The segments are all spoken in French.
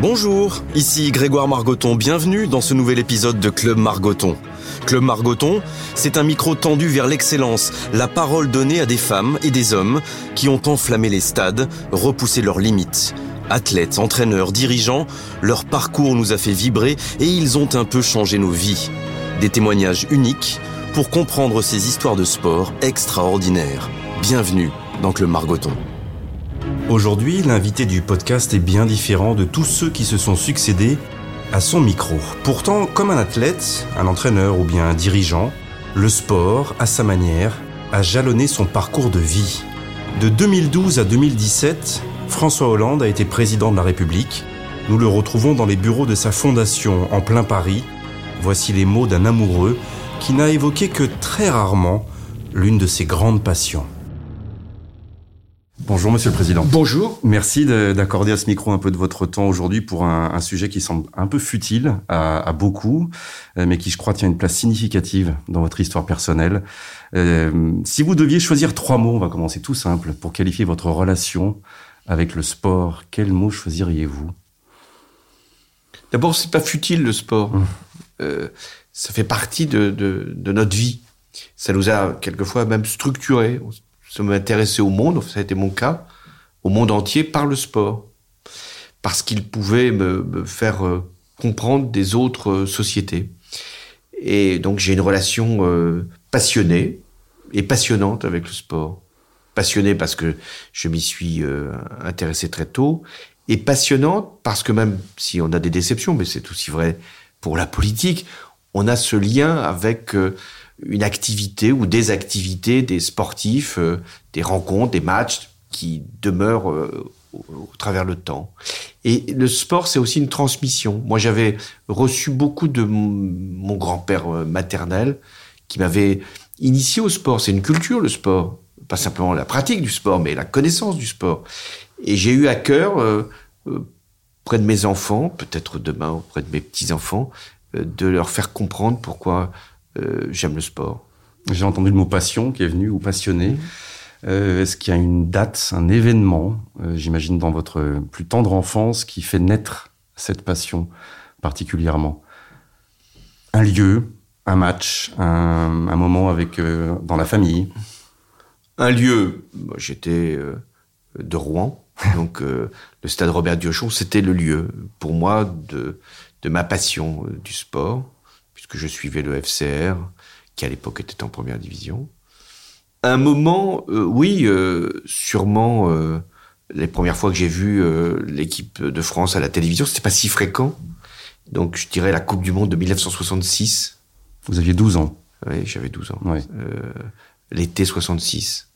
Bonjour, ici Grégoire Margoton, bienvenue dans ce nouvel épisode de Club Margoton. Club Margoton, c'est un micro tendu vers l'excellence, la parole donnée à des femmes et des hommes qui ont enflammé les stades, repoussé leurs limites. Athlètes, entraîneurs, dirigeants, leur parcours nous a fait vibrer et ils ont un peu changé nos vies. Des témoignages uniques pour comprendre ces histoires de sport extraordinaires. Bienvenue dans Club Margoton. Aujourd'hui, l'invité du podcast est bien différent de tous ceux qui se sont succédés à son micro. Pourtant, comme un athlète, un entraîneur ou bien un dirigeant, le sport, à sa manière, a jalonné son parcours de vie. De 2012 à 2017, François Hollande a été président de la République. Nous le retrouvons dans les bureaux de sa fondation en plein Paris. Voici les mots d'un amoureux qui n'a évoqué que très rarement l'une de ses grandes passions. Bonjour Monsieur le Président. Bonjour. Merci d'accorder à ce micro un peu de votre temps aujourd'hui pour un, sujet qui semble un peu futile à, beaucoup, euh, mais qui je crois tient une place significative dans votre histoire personnelle. Euh, si vous deviez choisir trois mots, on va commencer tout simple, pour qualifier votre relation avec le sport, quels mots choisiriez-vous? D'abord, c'est pas futile le sport. Mmh. Euh, ça fait partie de, de, notre vie. Ça nous a quelquefois même structuré. Nous sommes intéressés au monde, ça a été mon cas, au monde entier par le sport. Parce qu'il pouvait me, faire euh, comprendre des autres euh, sociétés. Et donc j'ai une relation euh, passionnée et passionnante avec le sport. Passionnée parce que je m'y suis intéressé très tôt et passionnante parce que même si on a des déceptions, mais c'est aussi vrai pour la politique, on a ce lien avec une activité ou des activités des sportifs, euh, des rencontres, des matchs qui demeurent euh, au, travers le temps. Et le sport, c'est aussi une transmission. Moi, j'avais reçu beaucoup de mon grand-père maternel qui m'avait initié au sport. C'est une culture, le sport. Pas simplement la pratique du sport, mais la connaissance du sport. Et j'ai eu à cœur, euh, près de mes enfants, peut-être demain auprès de mes petits-enfants, euh, de leur faire comprendre pourquoi euh, j'aime le sport. J'ai entendu le mot passion qui est venu, ou passionné. Euh, est-ce qu'il y a une date, un événement, j'imagine dans votre plus tendre enfance, qui fait naître cette passion particulièrement? Un lieu, un match, un, moment avec dans la famille? Un lieu, j'étais de Rouen, donc le stade Robert Diochon, c'était le lieu pour moi de de ma passion euh, du sport, je suivais le FCR, qui à l'époque était en première division. Un moment, euh, oui, euh, sûrement les premières fois que j'ai vu l'équipe de France à la télévision, c'était pas si fréquent. Donc je dirais la Coupe du Monde de 1966. Vous aviez 12 ans. Oui, j'avais 12 ans. L'été 66.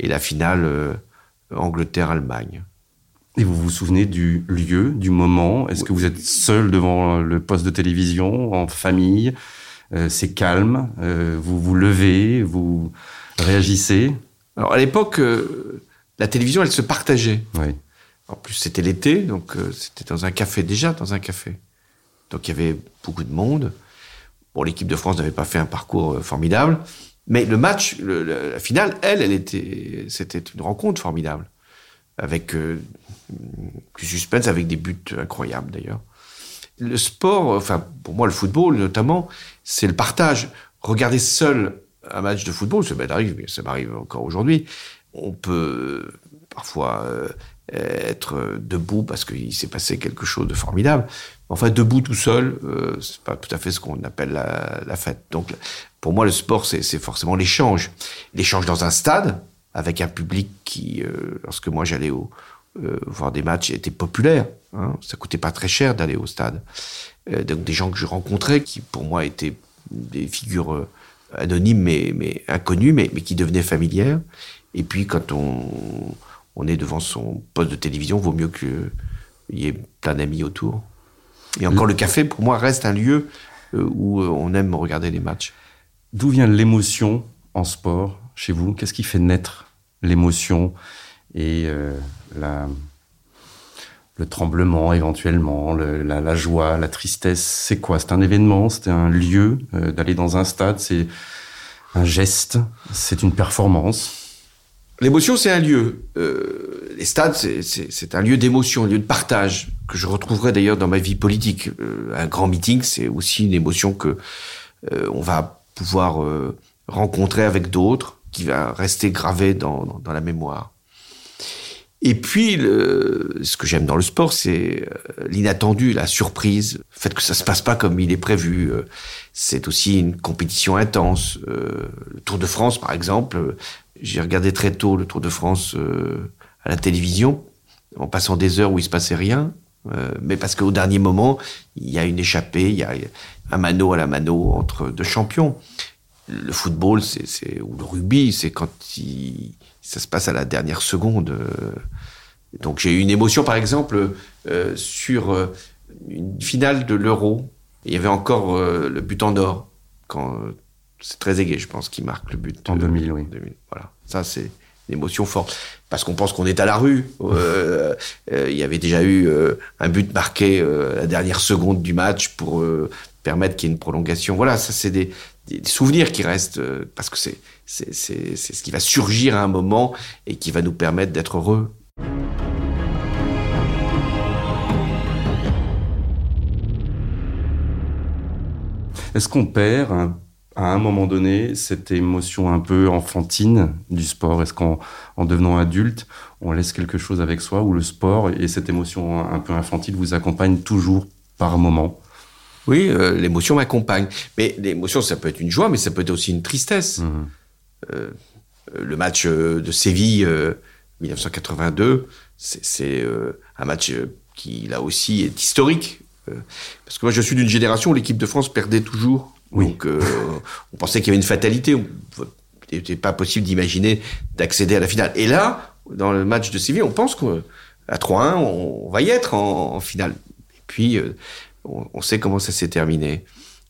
et la finale Angleterre-Allemagne. Et vous vous souvenez du lieu, du moment? Est-ce que vous êtes seul devant le poste de télévision, en famille? Euh, C'est calme euh, Vous vous levez Vous réagissez? Alors à l'époque, euh, la télévision, elle se partageait. Oui. En plus, c'était l'été, donc c'était dans un café déjà, dans un café. Donc il y avait beaucoup de monde. Bon, l'équipe de France n'avait pas fait un parcours formidable, mais le match, la finale, elle, elle était, c'était une rencontre formidable avec du suspense avec des buts incroyables d'ailleurs. Le sport, enfin pour moi le football notamment, c'est le partage. Regarder seul un match de football, ça m'arrive, ça m'arrive encore aujourd'hui. On peut parfois euh, être debout parce qu'il s'est passé quelque chose de formidable. Enfin, debout tout seul, euh, c'est pas tout à fait ce qu'on appelle la, fête. Donc, pour moi, le sport, c'est forcément l'échange. L'échange dans un stade avec un public qui, euh, lorsque moi j'allais euh, voir des matchs étaient populaires. Hein. Ça coûtait pas très cher d'aller au stade. Euh, donc des gens que je rencontrais, qui pour moi étaient des figures euh, anonymes mais, mais inconnues, mais, mais qui devenaient familières. Et puis quand on, on est devant son poste de télévision, vaut mieux qu'il y ait plein d'amis autour. Et encore, le café, pour moi, reste un lieu où on aime regarder les matchs. D'où vient l'émotion en sport? Chez vous Qu'est-ce qui fait naître l'émotion et euh, le tremblement éventuellement, la, joie, la tristesse, c'est quoi? C'est un événement, c'est un lieu euh, d'aller dans un stade, c'est un geste, c'est une performance? L'émotion, c'est un lieu. Euh, les stades, c'est un lieu d'émotion, un lieu de partage, que je retrouverai d'ailleurs dans ma vie politique. Un grand meeting, c'est aussi une émotion que on va pouvoir rencontrer avec d'autres, qui va rester gravée dans, dans, dans la mémoire. Et puis, le, ce que j'aime dans le sport, c'est euh, l'inattendu, la surprise, le fait que ça se passe pas comme il est prévu. Euh, c'est aussi une compétition intense. Euh, le Tour de France, par exemple, j'ai regardé très tôt le Tour de France à la télévision, en passant des heures où il se passait rien, mais parce qu'au dernier moment, il y a une échappée, il y a un mano à la mano entre deux champions. Le football, c'est ou le rugby, c'est quand il, ça se passe à la dernière seconde. Euh. Donc j'ai eu une émotion, par exemple, euh, sur euh, une finale de l'Euro. Il y avait encore euh, le but en or. Quand c'est très aigué, je pense, qui marque le but. En 2000, oui. 2000. Voilà, ça c'est une émotion forte. Parce qu'on pense qu'on est à la rue. Il y avait déjà eu un but marqué à la dernière seconde du match pour permettre qu'il y ait une prolongation. Voilà, ça c'est des, des, souvenirs qui restent parce que c'est ce qui va surgir à un moment et qui va nous permettre d'être heureux. Est-ce qu'on perd à un moment donné cette émotion un peu enfantine du sport? Est-ce qu'en en devenant adulte, on laisse quelque chose avec soi ou le sport et cette émotion un peu infantile vous accompagne toujours par moment? Oui, euh, l'émotion m'accompagne. Mais l'émotion, ça peut être une joie, mais ça peut être aussi une tristesse. Mmh. Euh, le match euh, de Séville 1982, c'est un match qui là aussi est historique. Parce que moi je suis d'une génération où l'équipe de France perdait toujours. Oui. Donc on pensait qu'il y avait une fatalité. Il n'était pas possible d'imaginer d'accéder à la finale. Et là, dans le match de Séville, on pense qu'à 3-1, on va y être en, en finale. Et puis, on, sait comment ça s'est terminé.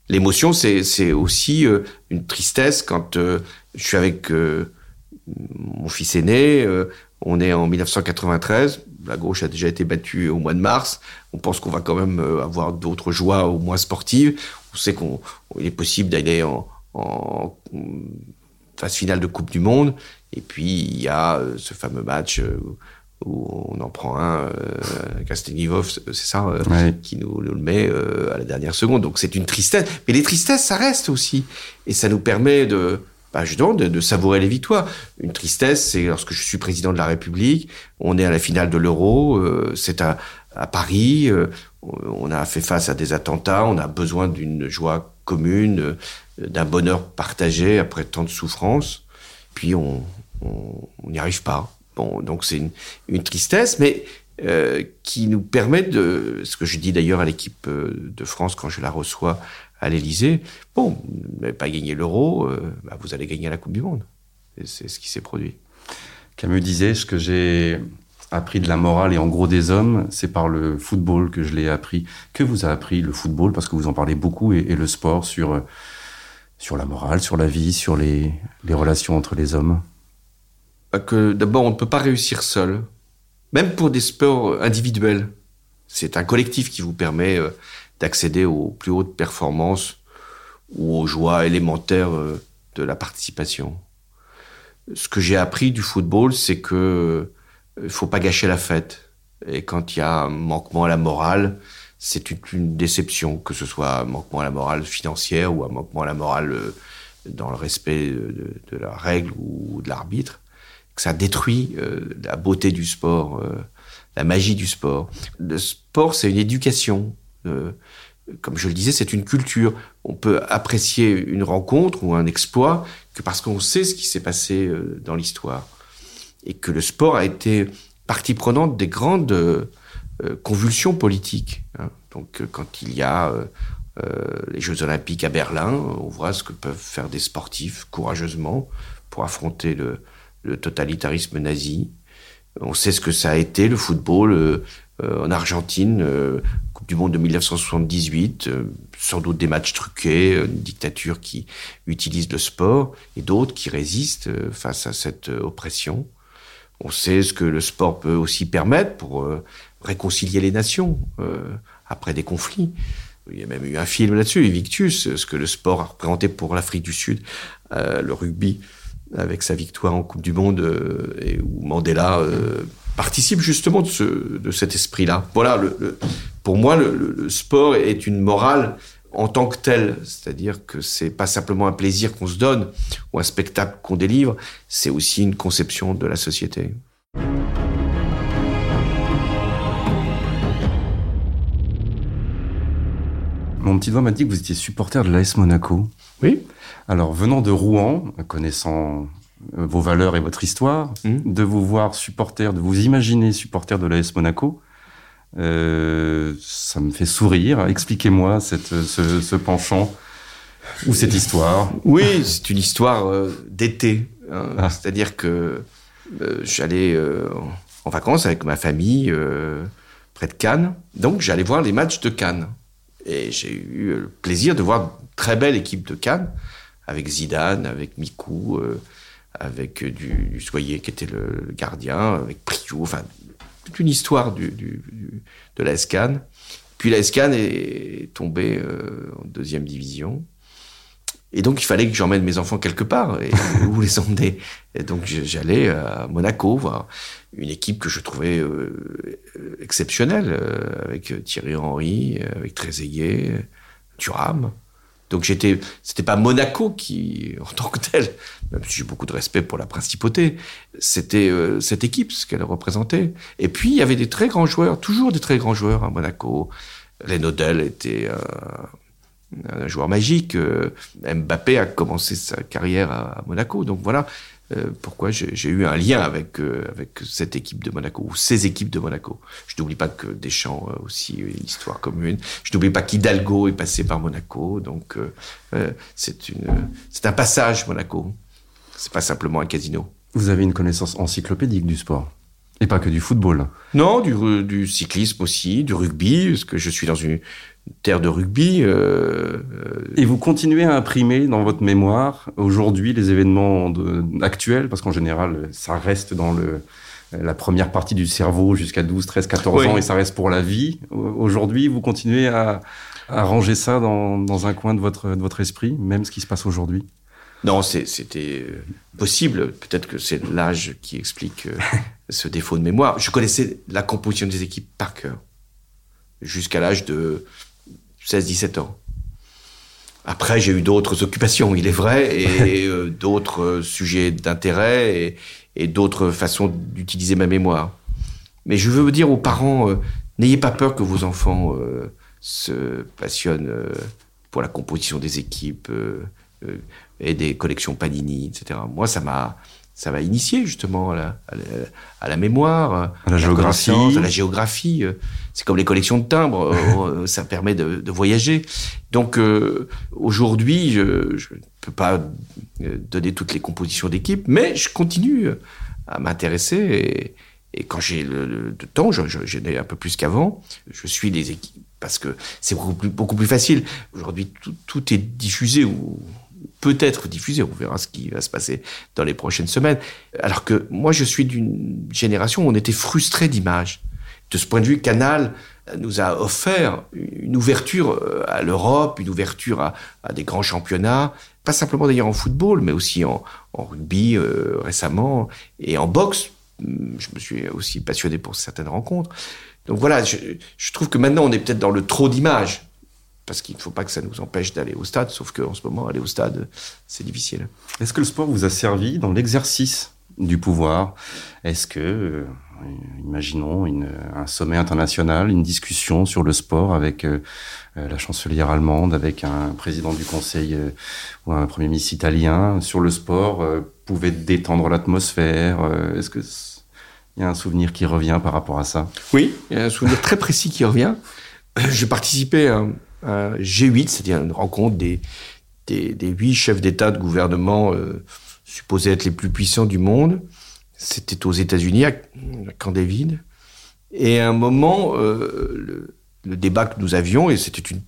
L'émotion, c'est aussi euh, une tristesse quand euh, je suis avec euh, mon fils aîné. on est en 1993. La gauche a déjà été battue au mois de mars. On pense qu'on va quand même avoir d'autres joies au moins sportives. On sait qu'il est possible d'aller en, en, phase finale de Coupe du Monde. Et puis, il y a ce fameux match où on en prend un, euh, Castelnivov, c'est ça, euh, ouais. qui nous, nous, le met euh, à la dernière seconde. Donc c'est une tristesse. Mais les tristesses, ça reste aussi. Et ça nous permet de, bah, justement, de, de savourer les victoires. Une tristesse, c'est lorsque je suis président de la République, on est à la finale de l'Euro, euh, c'est à, à Paris, euh, on a fait face à des attentats, on a besoin d'une joie commune, euh, d'un bonheur partagé après tant de souffrances. Puis on n'y arrive pas. Bon, donc c'est une, tristesse, mais euh, qui nous permet de, ce que je dis d'ailleurs à l'équipe euh, de France quand je la reçois à l'Élysée, bon, vous n'avez pas gagné l'euro, euh, bah vous allez gagner la Coupe du Monde. C'est ce qui s'est produit. Camus disait, ce que j'ai appris de la morale et en gros des hommes, c'est par le football que je l'ai appris. Que vous a appris le football, parce que vous en parlez beaucoup, et, le sport sur, sur la morale, sur la vie, sur les relations entre les hommes que d'abord on ne peut pas réussir seul, même pour des sports individuels. C'est un collectif qui vous permet euh, d'accéder aux plus hautes performances ou aux joies élémentaires euh, de la participation. Ce que j'ai appris du football, c'est que il faut pas gâcher la fête. Et quand il y a un manquement à la morale, c'est une, déception, que ce soit un manquement à la morale financière ou un manquement à la morale euh, dans le respect de, la règle ou de l'arbitre ça détruit euh, la beauté du sport, euh, la magie du sport. Le sport, c'est une éducation. Euh, comme je le disais, c'est une culture. On peut apprécier une rencontre ou un exploit que parce qu'on sait ce qui s'est passé dans l'histoire. Et que le sport a été partie prenante des grandes convulsions politiques. Hein. Donc quand il y a les Jeux olympiques à Berlin, on voit ce que peuvent faire des sportifs courageusement pour affronter le, le totalitarisme nazi. On sait ce que ça a été le football euh, en Argentine, euh, Coupe du Monde de 1978, euh, sans doute des matchs truqués, une dictature qui utilise le sport et d'autres qui résistent face à cette oppression. On sait ce que le sport peut aussi permettre pour réconcilier les nations après des conflits. Il y a même eu un film là-dessus, Evictus, ce que le sport a représenté pour l'Afrique du Sud, le rugby avec sa victoire en Coupe du Monde, euh, où Mandela euh, participe justement de, ce, de cet esprit-là. Voilà, pour moi, le, le, sport est une morale en tant que telle, c'est-à-dire que c'est pas simplement un plaisir qu'on se donne ou un spectacle qu'on délivre, c'est aussi une conception de la société. Mon petit doigt m'a dit que vous étiez supporter de l'AS Monaco. Oui. Alors, venant de Rouen, connaissant euh, vos valeurs et votre histoire, mmh. de vous voir supporter, de vous imaginer supporter de l'AS Monaco, euh, ça me fait sourire. Expliquez-moi cette, ce, ce, penchant ou cette histoire. Oui, c'est une histoire euh, d'été. Hein. Ah. C'est-à-dire que euh, j'allais euh, en vacances avec ma famille euh, près de Cannes. Donc j'allais voir les matchs de Cannes. Et j'ai eu le plaisir de voir une très belle équipe de Cannes, avec Zidane, avec Mikou, euh, avec du, du, Soyer qui était le gardien, avec Priou, enfin, toute une histoire du, de la Cannes. Puis la Cannes est tombée euh, en deuxième division. Et donc, il fallait que j'emmène mes enfants quelque part. Et où les emmener? Et donc, j'allais à Monaco voir une équipe que je trouvais euh, exceptionnelle, euh, avec Thierry Henry, avec Trezeguet, Thuram. Donc, j'étais, c'était pas Monaco qui, en tant que tel, même si j'ai beaucoup de respect pour la principauté, c'était euh, cette équipe, ce qu'elle représentait. Et puis, il y avait des très grands joueurs, toujours des très grands joueurs à Monaco. Len Odell était un joueur magique. Euh, Mbappé a commencé sa carrière à, Monaco. Donc voilà euh, pourquoi j'ai eu un lien avec, euh, avec cette équipe de Monaco, ou ces équipes de Monaco. Je n'oublie pas que Deschamps a aussi une histoire commune. Je n'oublie pas qu'Hidalgo est passé par Monaco. Donc c'est un passage, Monaco. C'est pas simplement un casino. Vous avez une connaissance encyclopédique du sport et pas que du football. Non, du, du cyclisme aussi, du rugby, parce que je suis dans une, terre de rugby. Euh, et vous continuez à imprimer dans votre mémoire aujourd'hui les événements de, actuels, parce qu'en général, ça reste dans le, la première partie du cerveau jusqu'à 12, 13, 14 oui. ans et ça reste pour la vie. Aujourd'hui, vous continuez à, à ranger ça dans, dans, un coin de votre, de votre esprit, même ce qui se passe aujourd'hui? Non, c'était possible. Peut-être que c'est l'âge qui explique ce défaut de mémoire. Je connaissais la composition des équipes par cœur jusqu'à l'âge de 16-17 ans. Après, j'ai eu d'autres occupations, il est vrai, et euh, d'autres sujets d'intérêt et, et d'autres façons d'utiliser ma mémoire. Mais je veux dire aux parents, euh, n'ayez pas peur que vos enfants euh, se passionnent euh, pour la composition des équipes euh, et des collections Panini, etc. Moi, ça m'a ça m'a initié justement à la, à la, à la mémoire, à la, géographie, à la géographie. C'est comme les collections de timbres, euh, ça permet de, de, voyager. Donc euh, aujourd'hui, je ne peux pas euh, donner toutes les compositions d'équipe, mais je continue à m'intéresser et, et, quand j'ai le, le, temps, j'en ai un peu plus qu'avant, je suis les équipes parce que c'est beaucoup plus, beaucoup plus facile. Aujourd'hui, tout, tout est diffusé ou peut-être diffusé. On verra ce qui va se passer dans les prochaines semaines. Alors que moi, je suis d'une génération où on était frustré d'images. De ce point de vue, Canal nous a offert une ouverture euh, à l'Europe, une ouverture à, des grands championnats, pas simplement d'ailleurs en football, mais aussi en, rugby euh, récemment et en boxe. Je me suis aussi passionné pour certaines rencontres. Donc voilà, je, je trouve que maintenant on est peut-être dans le trop d'images parce qu'il ne faut pas que ça nous empêche d'aller au stade, sauf qu'en ce moment, aller au stade, c'est difficile. Est-ce que le sport vous a servi dans l'exercice du pouvoir? Est-ce que, euh, imaginons une, un sommet international, une discussion sur le sport avec euh, la chancelière allemande, avec un président du conseil euh, ou un premier ministre italien, sur le sport, euh, pouvait détendre l'atmosphère Est-ce que il y a un souvenir qui revient par rapport à ça? Oui, il y a un souvenir très précis qui revient. J'ai participé à euh, G8, c'est-à-dire une rencontre des, huit chefs d'État de gouvernement euh, supposés être les plus puissants du monde. C'était aux États-Unis, à Camp David. Et à un moment, euh, le, débat que nous avions, et c'était une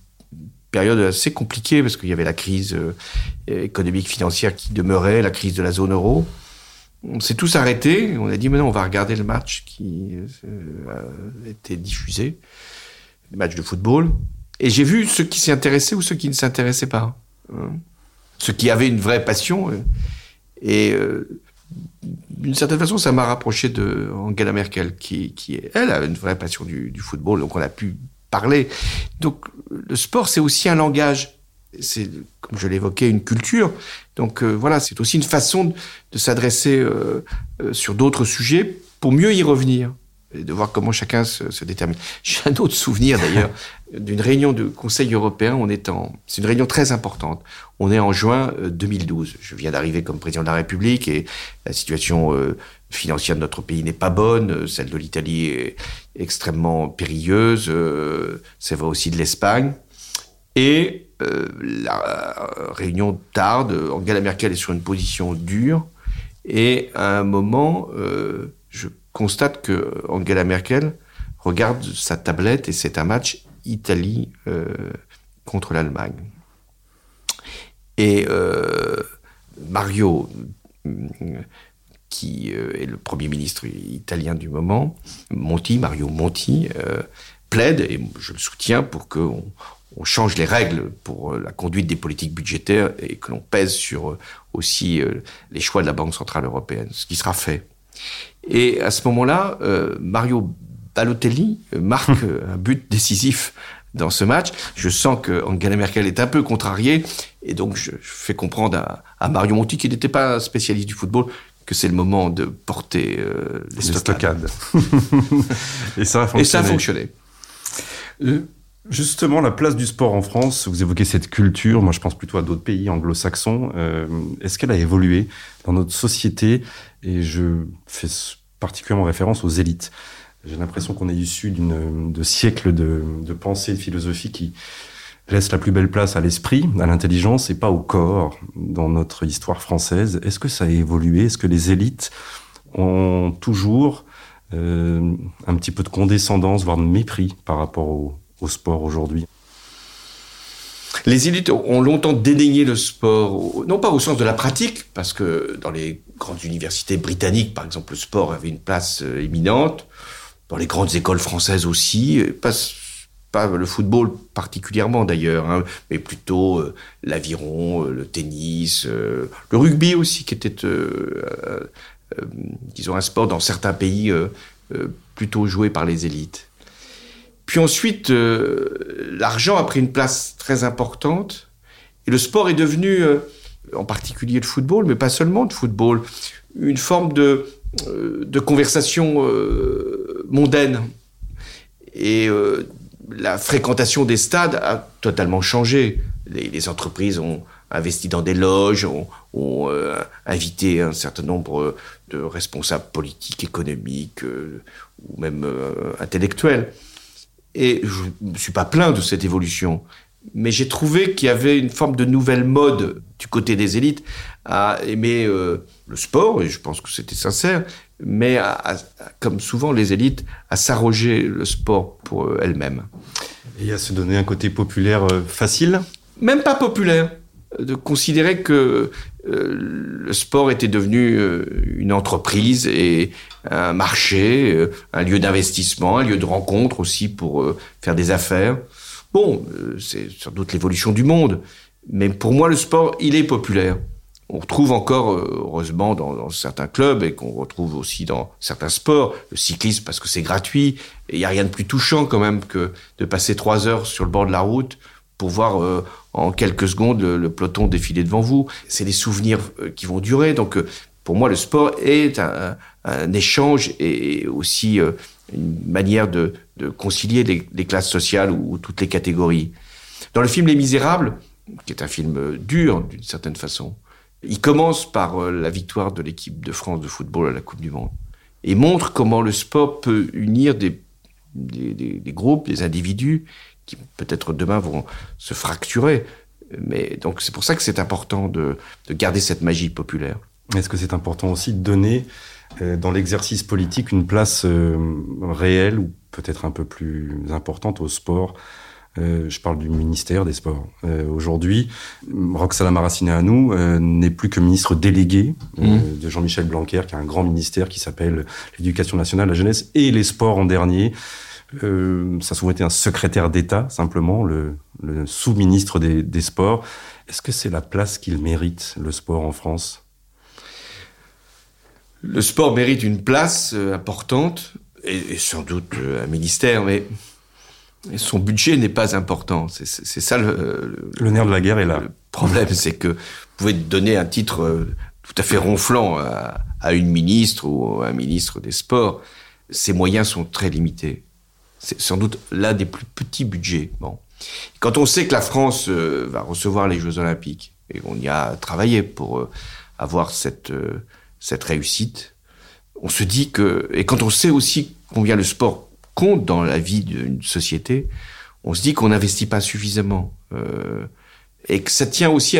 période assez compliquée parce qu'il y avait la crise économique financière qui demeurait, la crise de la zone euro. On s'est tous arrêtés. On a dit maintenant on va regarder le match qui euh, était diffusé, le match de football. Et j'ai vu ceux qui s'y intéressaient ou ceux qui ne s'intéressaient pas. Hein. Ceux qui avaient une vraie passion. Euh, Et euh, d'une certaine façon, ça m'a rapproché de Angela Merkel, qui, elle a une vraie passion du, football, donc on a pu parler. Donc le sport, c'est aussi un langage. C'est, comme je l'évoquais, une culture. Donc euh, voilà, c'est aussi une façon de, s'adresser sur d'autres sujets pour mieux y revenir et de voir comment chacun se détermine. J'ai un autre souvenir d'ailleurs d'une réunion du Conseil européen. On est en, c'est une réunion très importante. On est en juin 2012. Je viens d'arriver comme président de la République et la situation euh, financière de notre pays n'est pas bonne. Celle de l'Italie est extrêmement périlleuse. Euh, c'est vrai aussi de l'Espagne. Et euh, la réunion tarde. Angela Merkel est sur une position dure. Et à un moment, euh, je constate que Angela Merkel regarde sa tablette et c'est un match Italie euh, contre l'Allemagne. Et euh, Mario, qui euh, est le premier ministre italien du moment, Monti, Mario Monti, plaide, et je le soutiens, pour qu'on on change les règles pour la conduite des politiques budgétaires et que l'on pèse sur aussi les choix de la Banque Centrale Européenne, ce qui sera fait. Et à ce moment-là, Mario Balotelli marque un but décisif dans ce match. Je sens que Angela Merkel est un peu contrariée et donc je, je fais comprendre à, à Mario Monti, qui n'était pas spécialiste du football, que c'est le moment de porter euh, les, Les stockades. stockades. et ça a fonctionné. Et ça a fonctionné. Euh, Justement, la place du sport en France, vous évoquez cette culture, moi je pense plutôt à d'autres pays anglo-saxons. Euh, Est-ce qu'elle a évolué dans notre société? Et je fais particulièrement référence aux élites. J'ai l'impression qu'on est issu d'une de siècles de, de pensée, de philosophie qui laisse la plus belle place à l'esprit, à l'intelligence et pas au corps dans notre histoire française. Est-ce que ça a évolué? Est-ce que les élites ont toujours euh, un petit peu de condescendance, voire de mépris par rapport au, sport aujourd'hui? Les élites ont longtemps dédaigné le sport, non pas au sens de la pratique, parce que dans les grandes universités britanniques, par exemple, le sport avait une place euh, éminente, dans les grandes écoles françaises aussi, pas, pas le football particulièrement d'ailleurs, hein, mais plutôt euh, l'aviron, euh, le tennis, euh, le rugby aussi, qui était, disons, un sport dans certains pays plutôt joué par les élites. Puis ensuite, l'argent a pris une place très importante et le sport est devenu, en particulier le football, mais pas seulement le football, une forme de, de conversation euh, mondaine. Et euh, la fréquentation des stades a totalement changé. Les, entreprises ont investi dans des loges, ont, euh, invité un certain nombre de responsables politiques, économiques euh, ou même euh, intellectuels. Et je ne suis pas plaint de cette évolution. Mais j'ai trouvé qu'il y avait une forme de nouvelle mode du côté des élites à aimer euh, le sport, et je pense que c'était sincère, mais à, à, comme souvent les élites, à s'arroger le sport pour euh, elles-mêmes. Et à se donner un côté populaire euh, facile? Même pas populaire, de considérer que euh, le sport était devenu euh, une entreprise et un marché, un lieu d'investissement, un lieu de rencontre aussi pour faire des affaires. Bon, euh, c'est sans doute l'évolution du monde, mais pour moi le sport, il est populaire. On retrouve encore, euh, heureusement, dans, certains clubs et qu'on retrouve aussi dans certains sports, le cyclisme parce que c'est gratuit. Il n'y a rien de plus touchant quand même que de passer trois heures sur le bord de la route pour voir euh, en quelques secondes le, peloton défiler devant vous. C'est des souvenirs qui vont durer. Donc, pour moi, le sport est un, un échange et aussi euh, une manière de, de concilier les, les, classes sociales ou, ou, toutes les catégories. Dans le film Les Misérables, qui est un film dur d'une certaine façon, il commence par euh, la victoire de l'équipe de France de football à la Coupe du Monde et montre comment le sport peut unir des, des, des, des groupes, des individus qui peut-être demain vont se fracturer. Mais donc c'est pour ça que c'est important de, de, garder cette magie populaire. Est-ce que c'est important aussi de donner euh, dans l'exercice politique une place euh, réelle ou peut-être un peu plus importante au sport? Euh, je parle du ministère des Sports. Euh, Aujourd'hui, Roxana Maracineanu euh, n'est plus que ministre délégué mmh. de Jean-Michel Blanquer, qui a un grand ministère qui s'appelle l'Éducation nationale, la jeunesse et les sports en dernier. Euh, ça a souvent été un secrétaire d'État, simplement, le, le sous-ministre des, des, sports. Est-ce que c'est la place qu'il mérite, le sport en France? Le sport mérite une place euh, importante et, sans doute euh, un ministère, mais son budget n'est pas important. C'est ça le, le, nerf de la guerre est là. Le problème, c'est que vous pouvez donner un titre euh, tout à fait ronflant à, à, une ministre ou à un ministre des Sports. Ses moyens sont très limités. C'est sans doute l'un des plus petits budgets. Bon. Quand on sait que la France va recevoir les Jeux Olympiques, et on y a travaillé pour avoir cette cette réussite, on se dit que, et quand on sait aussi combien le sport compte dans la vie d'une société, on se dit qu'on n'investit pas suffisamment. Euh, et que ça tient aussi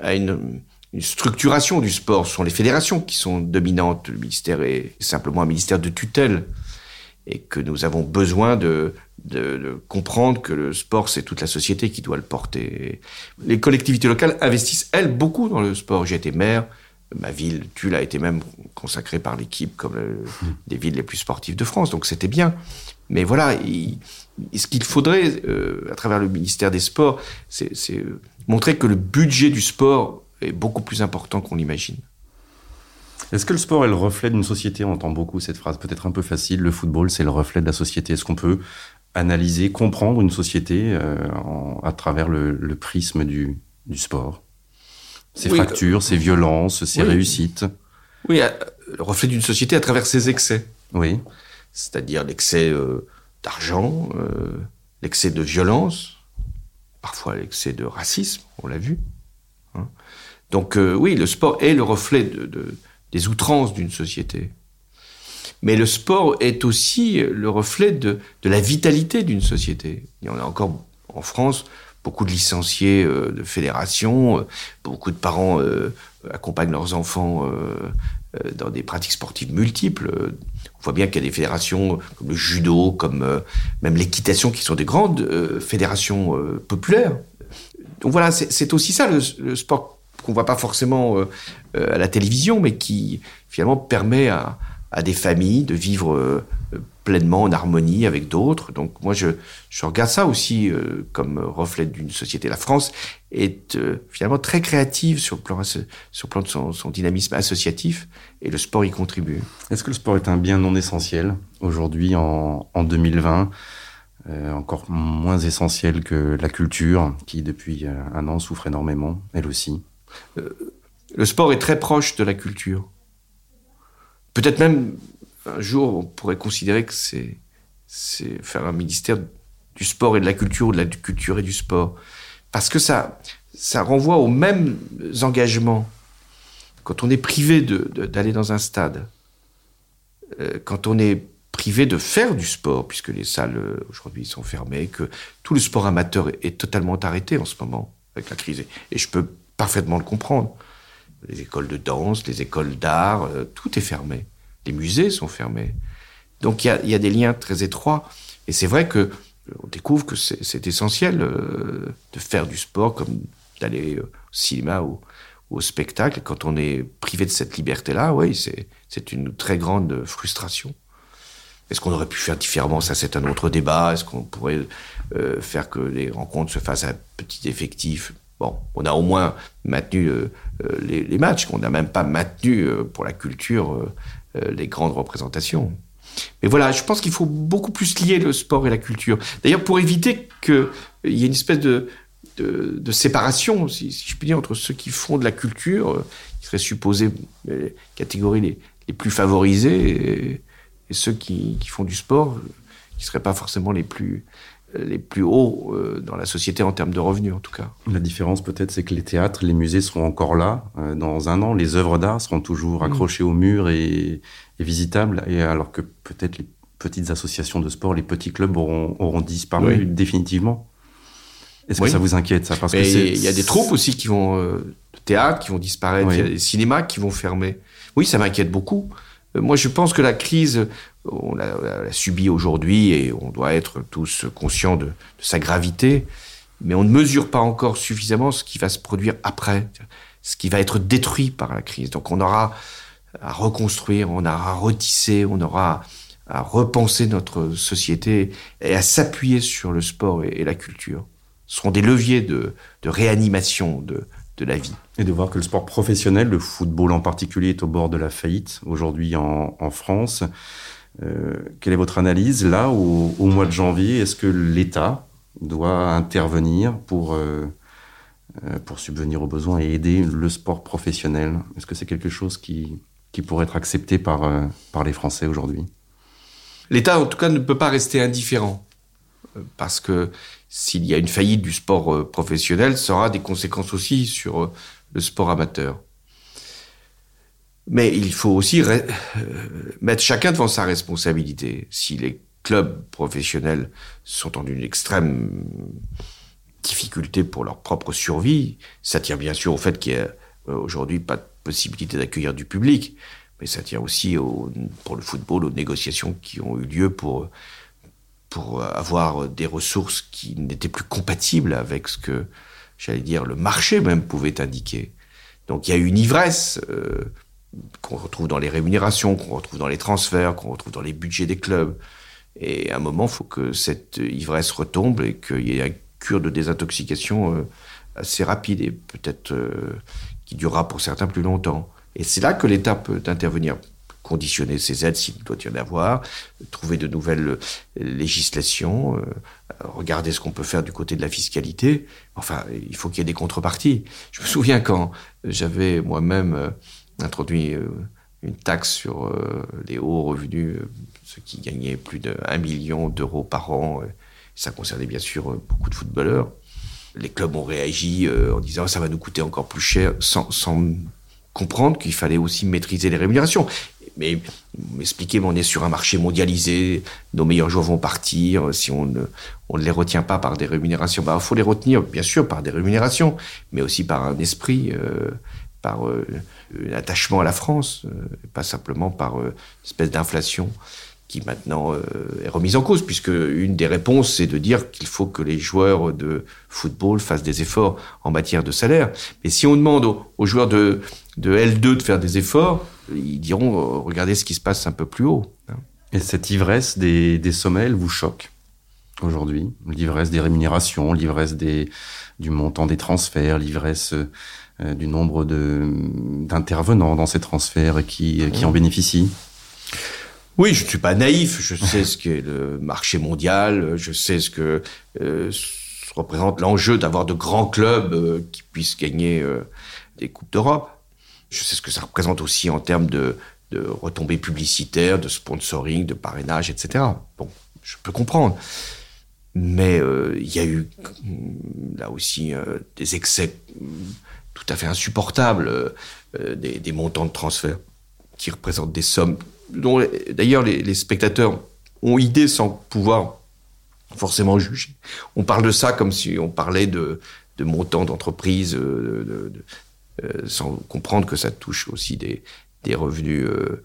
à une, structuration du sport. Ce sont les fédérations qui sont dominantes. Le ministère est simplement un ministère de tutelle. Et que nous avons besoin de, de comprendre que le sport, c'est toute la société qui doit le porter. Les collectivités locales investissent, elles, beaucoup dans le sport. J'ai été maire, ma ville, Tulle, a été même consacrée par l'équipe comme des villes les plus sportives de France, donc c'était bien. Mais voilà, ce qu'il faudrait, euh, à travers le ministère des Sports, c'est euh, montrer que le budget du sport est beaucoup plus important qu'on l'imagine. Est-ce que le sport est le reflet d'une société? On entend beaucoup cette phrase, peut-être un peu facile. Le football, c'est le reflet de la société. Est-ce qu'on peut analyser, comprendre une société euh, à travers le, prisme du sport? Ses fractures, ses violences, ses réussites. Oui, euh, le reflet d'une société à travers ses excès. Oui. C'est-à-dire l'excès euh, d'argent, euh, l'excès de violence, parfois l'excès de racisme, on l'a vu. Hein. Donc oui, le sport est le reflet de, des outrances d'une société. Mais le sport est aussi le reflet de, de la vitalité d'une société. Il y en a encore en France beaucoup de licenciés euh, de fédérations, euh, beaucoup de parents euh, accompagnent leurs enfants dans des pratiques sportives multiples. On voit bien qu'il y a des fédérations comme le judo, comme même l'équitation, qui sont des grandes fédérations populaires. Donc voilà, c'est aussi ça le, sport qu'on voit pas forcément à la télévision, mais qui finalement permet à, à des familles de vivre pleinement en harmonie avec d'autres. Donc moi, je, je regarde ça aussi euh, comme reflet d'une société. La France est euh, finalement très créative sur le plan, sur le plan de son, son, dynamisme associatif et le sport y contribue. Est-ce que le sport est un bien non essentiel aujourd'hui en, en 2020 euh, encore moins essentiel que la culture, qui depuis un an souffre énormément, elle aussi? le sport est très proche de la culture. Peut-être même un jour, on pourrait considérer que c'est faire un ministère du sport et de la culture, ou de la culture et du sport. Parce que ça, ça renvoie aux mêmes engagements. Quand on est privé d'aller dans un stade, euh, quand on est privé de faire du sport, puisque les salles euh, aujourd'hui sont fermées, que tout le sport amateur est, totalement arrêté en ce moment avec la crise. Et je peux parfaitement le comprendre. Les écoles de danse, les écoles d'art, euh, tout est fermé les musées sont fermés. Donc il y a, des liens très étroits. Et c'est vrai que euh, on découvre que c'est essentiel euh, de faire du sport comme d'aller au cinéma ou, au spectacle. Quand on est privé de cette liberté-là, oui, c'est une très grande frustration. Est-ce qu'on aurait pu faire différemment? Ça, c'est un autre débat. Est-ce qu'on pourrait faire que les rencontres se fassent à petit effectif? Bon, on a au moins maintenu les, les, matchs, qu'on n'a même pas maintenu pour la culture euh, les grandes représentations. Mais voilà, je pense qu'il faut beaucoup plus lier le sport et la culture. D'ailleurs, pour éviter qu'il y ait une espèce de, séparation, si, je puis dire, entre ceux qui font de la culture, euh, qui seraient supposés euh, les catégories les, les plus favorisées, et, ceux qui, qui, font du sport, qui ne seraient pas forcément les plus, les plus hauts euh, dans la société en termes de revenus, en tout cas. La différence, peut-être, c'est que les théâtres, les musées seront encore là euh, dans un an. Les œuvres d'art seront toujours mm. accrochées au mur et, visitables. Et alors que peut-être les petites associations de sport, les petits clubs auront, auront disparu définitivement. Est-ce que ça vous inquiète, ça? Parce que Il y a des troupes aussi qui vont, euh, de théâtre, qui vont disparaître. Il y a des cinémas qui vont fermer. Oui, ça m'inquiète beaucoup. Moi, je pense que la crise on l'a subi aujourd'hui et on doit être tous conscients de, sa gravité, mais on ne mesure pas encore suffisamment ce qui va se produire après, ce qui va être détruit par la crise. Donc on aura à reconstruire, on aura à retisser, on aura à repenser notre société et à s'appuyer sur le sport et, la culture. Ce seront des leviers de, réanimation, de, de la vie. Et de voir que le sport professionnel, le football en particulier, est au bord de la faillite aujourd'hui en, en, France. Euh, quelle est votre analyse là, au, au mois de janvier? Est-ce que l'État doit intervenir pour, euh, euh, pour subvenir aux besoins et aider le sport professionnel? Est-ce que c'est quelque chose qui, qui pourrait être accepté par, euh, par les Français aujourd'hui? L'État, en tout cas, ne peut pas rester indifférent. Euh, parce que s'il y a une faillite du sport euh, professionnel, ça aura des conséquences aussi sur euh, le sport amateur. Mais il faut aussi mettre chacun devant sa responsabilité. Si les clubs professionnels sont en une extrême difficulté pour leur propre survie, ça tient bien sûr au fait qu'il n'y a aujourd'hui pas de possibilité d'accueillir du public, mais ça tient aussi au, pour le football aux négociations qui ont eu lieu pour pour avoir des ressources qui n'étaient plus compatibles avec ce que, j'allais dire, le marché même pouvait indiquer. Donc il y a une ivresse euh, qu'on retrouve dans les rémunérations, qu'on retrouve dans les transferts, qu'on retrouve dans les budgets des clubs. Et à un moment, il faut que cette ivresse retombe et qu'il y ait une cure de désintoxication euh, assez rapide et peut-être euh, qui durera pour certains plus longtemps. Et c'est là que l'État peut intervenir conditionner ces aides s'il doit y en avoir, trouver de nouvelles législations, euh, regarder ce qu'on peut faire du côté de la fiscalité. Enfin, il faut qu'il y ait des contreparties. Je me souviens quand j'avais moi-même euh, introduit euh, une taxe sur les hauts revenus, ceux qui gagnaient plus de 1 million d'euros par an. ça concernait bien sûr beaucoup de footballeurs. Les clubs ont réagi en disant ça va nous coûter encore plus cher, sans comprendre qu'il fallait aussi maîtriser les rémunérations mais m'expliquer, on est sur un marché mondialisé, nos meilleurs joueurs vont partir, si on ne, on ne les retient pas par des rémunérations, bah, il faut les retenir, bien sûr, par des rémunérations, mais aussi par un esprit, euh, par euh, un attachement à la France, euh, pas simplement par euh, une espèce d'inflation qui maintenant euh, est remise en cause, puisque une des réponses, c'est de dire qu'il faut que les joueurs de football fassent des efforts en matière de salaire. Mais si on demande aux, aux joueurs de, de L2 de faire des efforts, ils diront euh, regardez ce qui se passe un peu plus haut. Et cette ivresse des, des sommets, elle vous choque aujourd'hui? L'ivresse des rémunérations, l'ivresse des, du montant des transferts, l'ivresse euh, du nombre de- d'intervenants dans ces transferts et qui, qui en bénéficient? Oui, je ne suis pas naïf. Je sais ce qu'est le marché mondial. Je sais ce que euh, représente l'enjeu d'avoir de grands clubs euh, qui puissent gagner euh, des coupes d'Europe. Je sais ce que ça représente aussi en termes de, retombées publicitaires, de sponsoring, de parrainage, etc. Bon, je peux comprendre. Mais euh, il y a eu mm, là aussi euh, des excès mm, tout à fait insupportables, euh, des, montants de transfert qui représentent des sommes dont d'ailleurs les, spectateurs ont idée sans pouvoir forcément juger. On parle de ça comme si on parlait de, montants d'entreprises, euh, de- sans comprendre que ça touche aussi des, des revenus euh,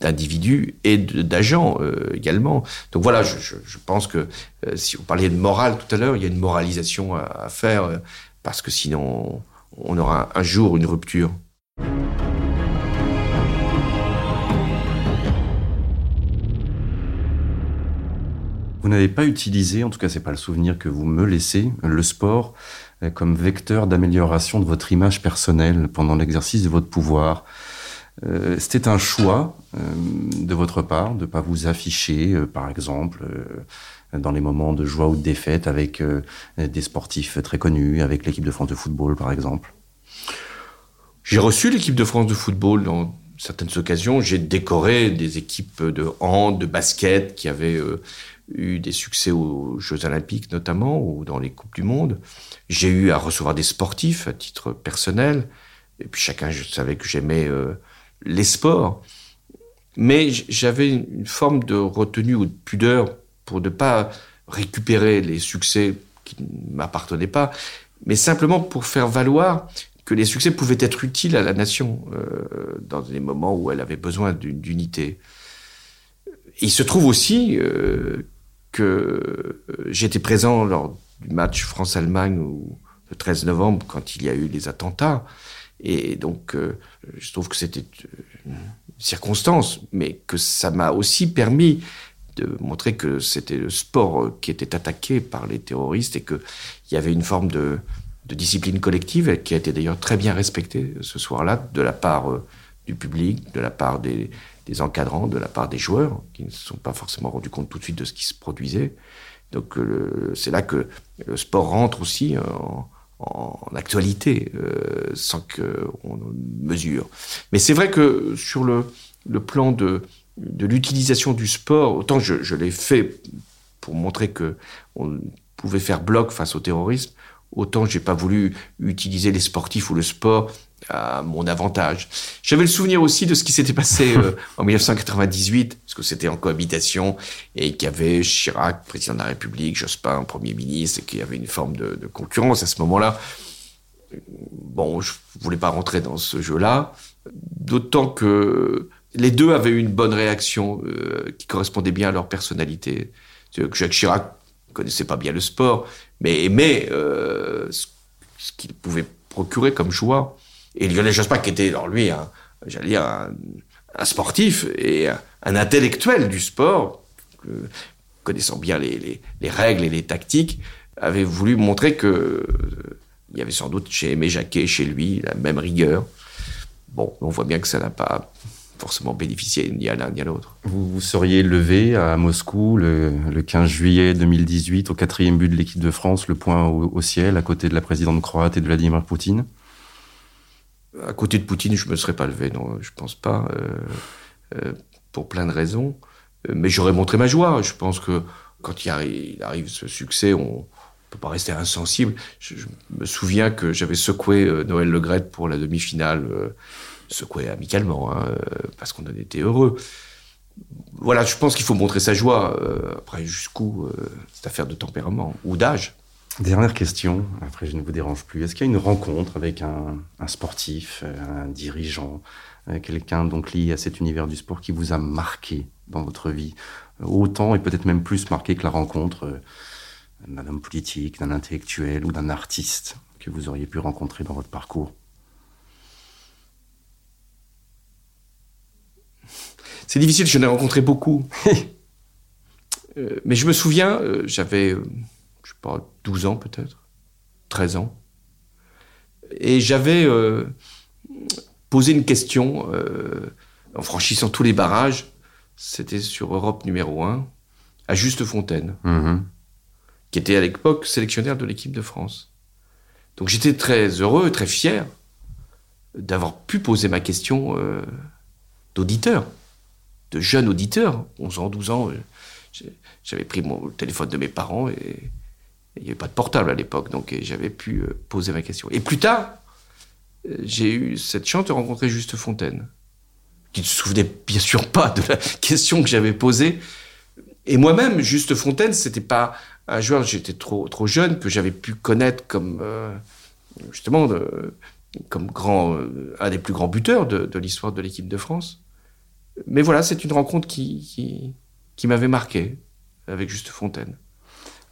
d'individus et d'agents euh, également. Donc voilà, je, pense que euh, si vous parliez de morale tout à l'heure, il y a une moralisation à, faire euh, parce que sinon on aura un jour une rupture. Vous n'avez pas utilisé, en tout cas c'est pas le souvenir que vous me laissez, le sport euh, comme vecteur d'amélioration de votre image personnelle pendant l'exercice de votre pouvoir. Euh, C'était un choix euh, de votre part de pas vous afficher, euh, par exemple, euh, dans les moments de joie ou de défaite avec euh, des sportifs très connus, avec l'équipe de France de football, par exemple. J'ai reçu l'équipe de France de football dans certaines occasions. J'ai décoré des équipes de hand, de basket qui avaient euh, eu des succès aux Jeux Olympiques notamment ou dans les Coupes du Monde. J'ai eu à recevoir des sportifs à titre personnel. Et puis chacun, je savais que j'aimais euh, les sports. Mais j'avais une forme de retenue ou de pudeur pour ne pas récupérer les succès qui ne m'appartenaient pas, mais simplement pour faire valoir que les succès pouvaient être utiles à la nation euh, dans des moments où elle avait besoin d'unité. Il se trouve aussi euh, que euh, j'étais présent lors du match France-Allemagne le 13 novembre quand il y a eu les attentats. Et donc, je trouve que c'était une circonstance, mais que ça m'a aussi permis de montrer que c'était le sport qui était attaqué par les terroristes et qu'il y avait une forme de, de discipline collective, qui a été d'ailleurs très bien respectée ce soir-là, de la part du public, de la part des, encadrants, de la part des joueurs, qui ne se sont pas forcément rendus compte tout de suite de ce qui se produisait. Donc c'est là que le sport rentre aussi en, en actualité, euh, sans qu'on mesure. Mais c'est vrai que sur le, le plan de, de l'utilisation du sport, autant je, je l'ai fait pour montrer que on pouvait faire bloc face au terrorisme, autant j'ai pas voulu utiliser les sportifs ou le sport à mon avantage. J'avais le souvenir aussi de ce qui s'était passé euh, en 1998, parce que c'était en cohabitation, et qu'il y avait Chirac, président de la République, Jospin, Premier ministre, et qu'il y avait une forme de, de concurrence à ce moment-là. Bon, je voulais pas rentrer dans ce jeu-là, d'autant que les deux avaient eu une bonne réaction euh, qui correspondait bien à leur personnalité. Jacques Chirac connaissait pas bien le sport, mais aimait euh, ce, qu'il pouvait procurer comme joie. Et Lionel Jospin, qui était, alors lui, j'allais dire, un, sportif et un, intellectuel du sport, connaissant bien les, les, les, règles et les tactiques, avait voulu montrer que il y avait sans doute chez Aimé Jacquet, chez lui, la même rigueur. Bon, on voit bien que ça n'a pas forcément bénéficié ni à l'un ni à l'autre. Vous vous seriez levé à Moscou le, le, 15 juillet 2018 au quatrième but de l'équipe de France, le point au, au, ciel, à côté de la présidente croate et de Vladimir Poutine? À côté de Poutine, je me serais pas levé, non, je pense pas, euh, euh, pour plein de raisons. Euh, mais j'aurais montré ma joie. Je pense que quand il arrive, il arrive ce succès, on peut pas rester insensible. Je, je me souviens que j'avais secoué euh, Noël Legrette pour la demi-finale, euh, secoué amicalement, hein, parce qu'on en était heureux. Voilà, je pense qu'il faut montrer sa joie. après, jusqu'où, c'est affaire de tempérament ou d'âge. Dernière question, après je ne vous dérange plus. Est-ce qu'il y a une rencontre avec un, un sportif, un dirigeant, quelqu'un donc lié à cet univers du sport qui vous a marqué dans votre vie Autant et peut-être même plus marqué que la rencontre d'un homme politique, d'un intellectuel ou d'un artiste que vous auriez pu rencontrer dans votre parcours? C'est difficile, je ai rencontré beaucoup. euh, mais je me souviens, euh, j'avais je sais pas, 12 ans peut-être, 13 ans. Et j'avais euh, posé une question euh, en franchissant tous les barrages, c'était sur Europe numéro 1, à Juste Fontaine, mmh. qui était à l'époque sélectionnaire de l'équipe de France. Donc j'étais très heureux, très fier d'avoir pu poser ma question euh, d'auditeur, de jeune auditeur, 11 ans, 12 ans. J'avais pris mon téléphone de mes parents et il n'y avait pas de portable à l'époque, donc j'avais pu euh, poser ma question. Et plus tard, euh, j'ai eu cette chance de rencontrer Juste Fontaine, qui ne se souvenait bien sûr pas de la question que j'avais posée. Et moi-même, Juste Fontaine, c'était pas un joueur, j'étais trop, trop jeune, que j'avais pu connaître comme, euh, justement, comme grand, euh, un des plus grands buteurs de l'histoire de l'équipe de France. Mais voilà, c'est une rencontre qui, qui, qui m'avait marqué avec Juste Fontaine.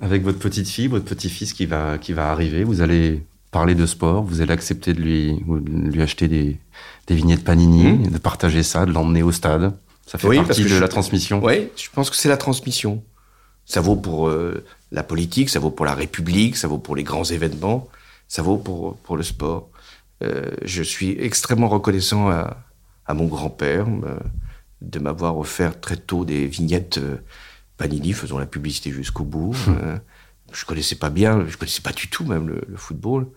Avec votre petite fille, votre petit-fils qui va, qui va arriver, vous allez parler de sport, vous allez accepter de lui, de lui acheter des, des vignettes Panini, mmh. de partager ça, de l'emmener au stade. Ça fait oui, partie de je, la transmission. Oui, je pense que c'est la transmission. Ça vaut pour euh, la politique, ça vaut pour la République, ça vaut pour les grands événements, ça vaut pour, pour le sport. Euh, je suis extrêmement reconnaissant à, à mon grand-père euh, de m'avoir offert très tôt des vignettes euh, Panini, faisons la publicité jusqu'au bout. Hum. Euh, je connaissais pas bien, je connaissais pas du tout même le, le football.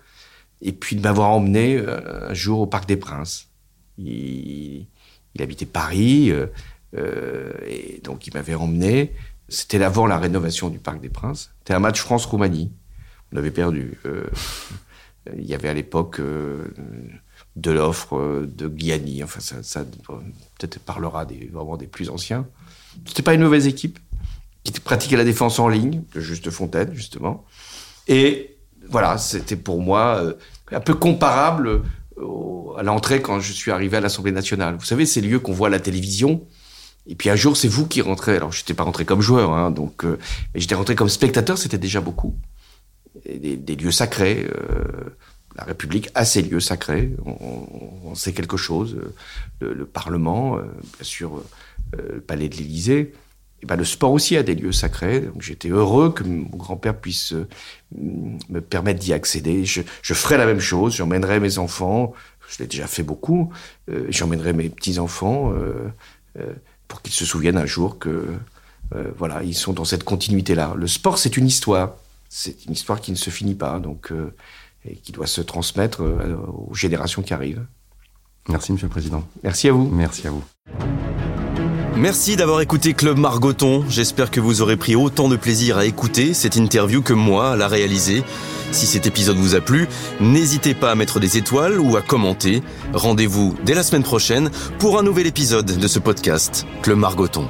Et puis de m'avoir emmené euh, un jour au Parc des Princes. Il, il habitait Paris, euh, euh, et donc il m'avait emmené. C'était avant la rénovation du Parc des Princes. C'était un match France-Roumanie. On avait perdu. Euh, il y avait à l'époque euh, de l'offre de Guiani. Enfin, ça, ça peut-être parlera des, vraiment des plus anciens. C'était pas une mauvaise équipe qui pratiquait la défense en ligne, de Juste Fontaine, justement. Et voilà, c'était pour moi euh, un peu comparable au, à l'entrée quand je suis arrivé à l'Assemblée nationale. Vous savez, ces lieux qu'on voit à la télévision. Et puis un jour, c'est vous qui rentrez. Alors, je n'étais pas rentré comme joueur, hein, donc, euh, mais j'étais rentré comme spectateur, c'était déjà beaucoup. Des, des, lieux sacrés. Euh, la République a ses lieux sacrés. On, sait quelque chose. Le, le Parlement, bien sûr, le Palais de l'Élysée. et ben, le sport aussi a des lieux sacrés. J'étais heureux que mon grand-père puisse euh, me permettre d'y accéder. Je, ferai la même chose. J'emmènerai mes enfants. Je l'ai déjà fait beaucoup. Euh, J'emmènerai mes petits enfants euh, euh, pour qu'ils se souviennent un jour que euh, voilà, ils sont dans cette continuité-là. Le sport, c'est une histoire. C'est une histoire qui ne se finit pas, donc euh, et qui doit se transmettre euh, aux générations qui arrivent. Merci, Monsieur le Président. Merci à vous. Merci à vous. Merci d'avoir écouté Club Margoton. J'espère que vous aurez pris autant de plaisir à écouter cette interview que moi à la réaliser. Si cet épisode vous a plu, n'hésitez pas à mettre des étoiles ou à commenter. Rendez-vous dès la semaine prochaine pour un nouvel épisode de ce podcast, Club Margoton.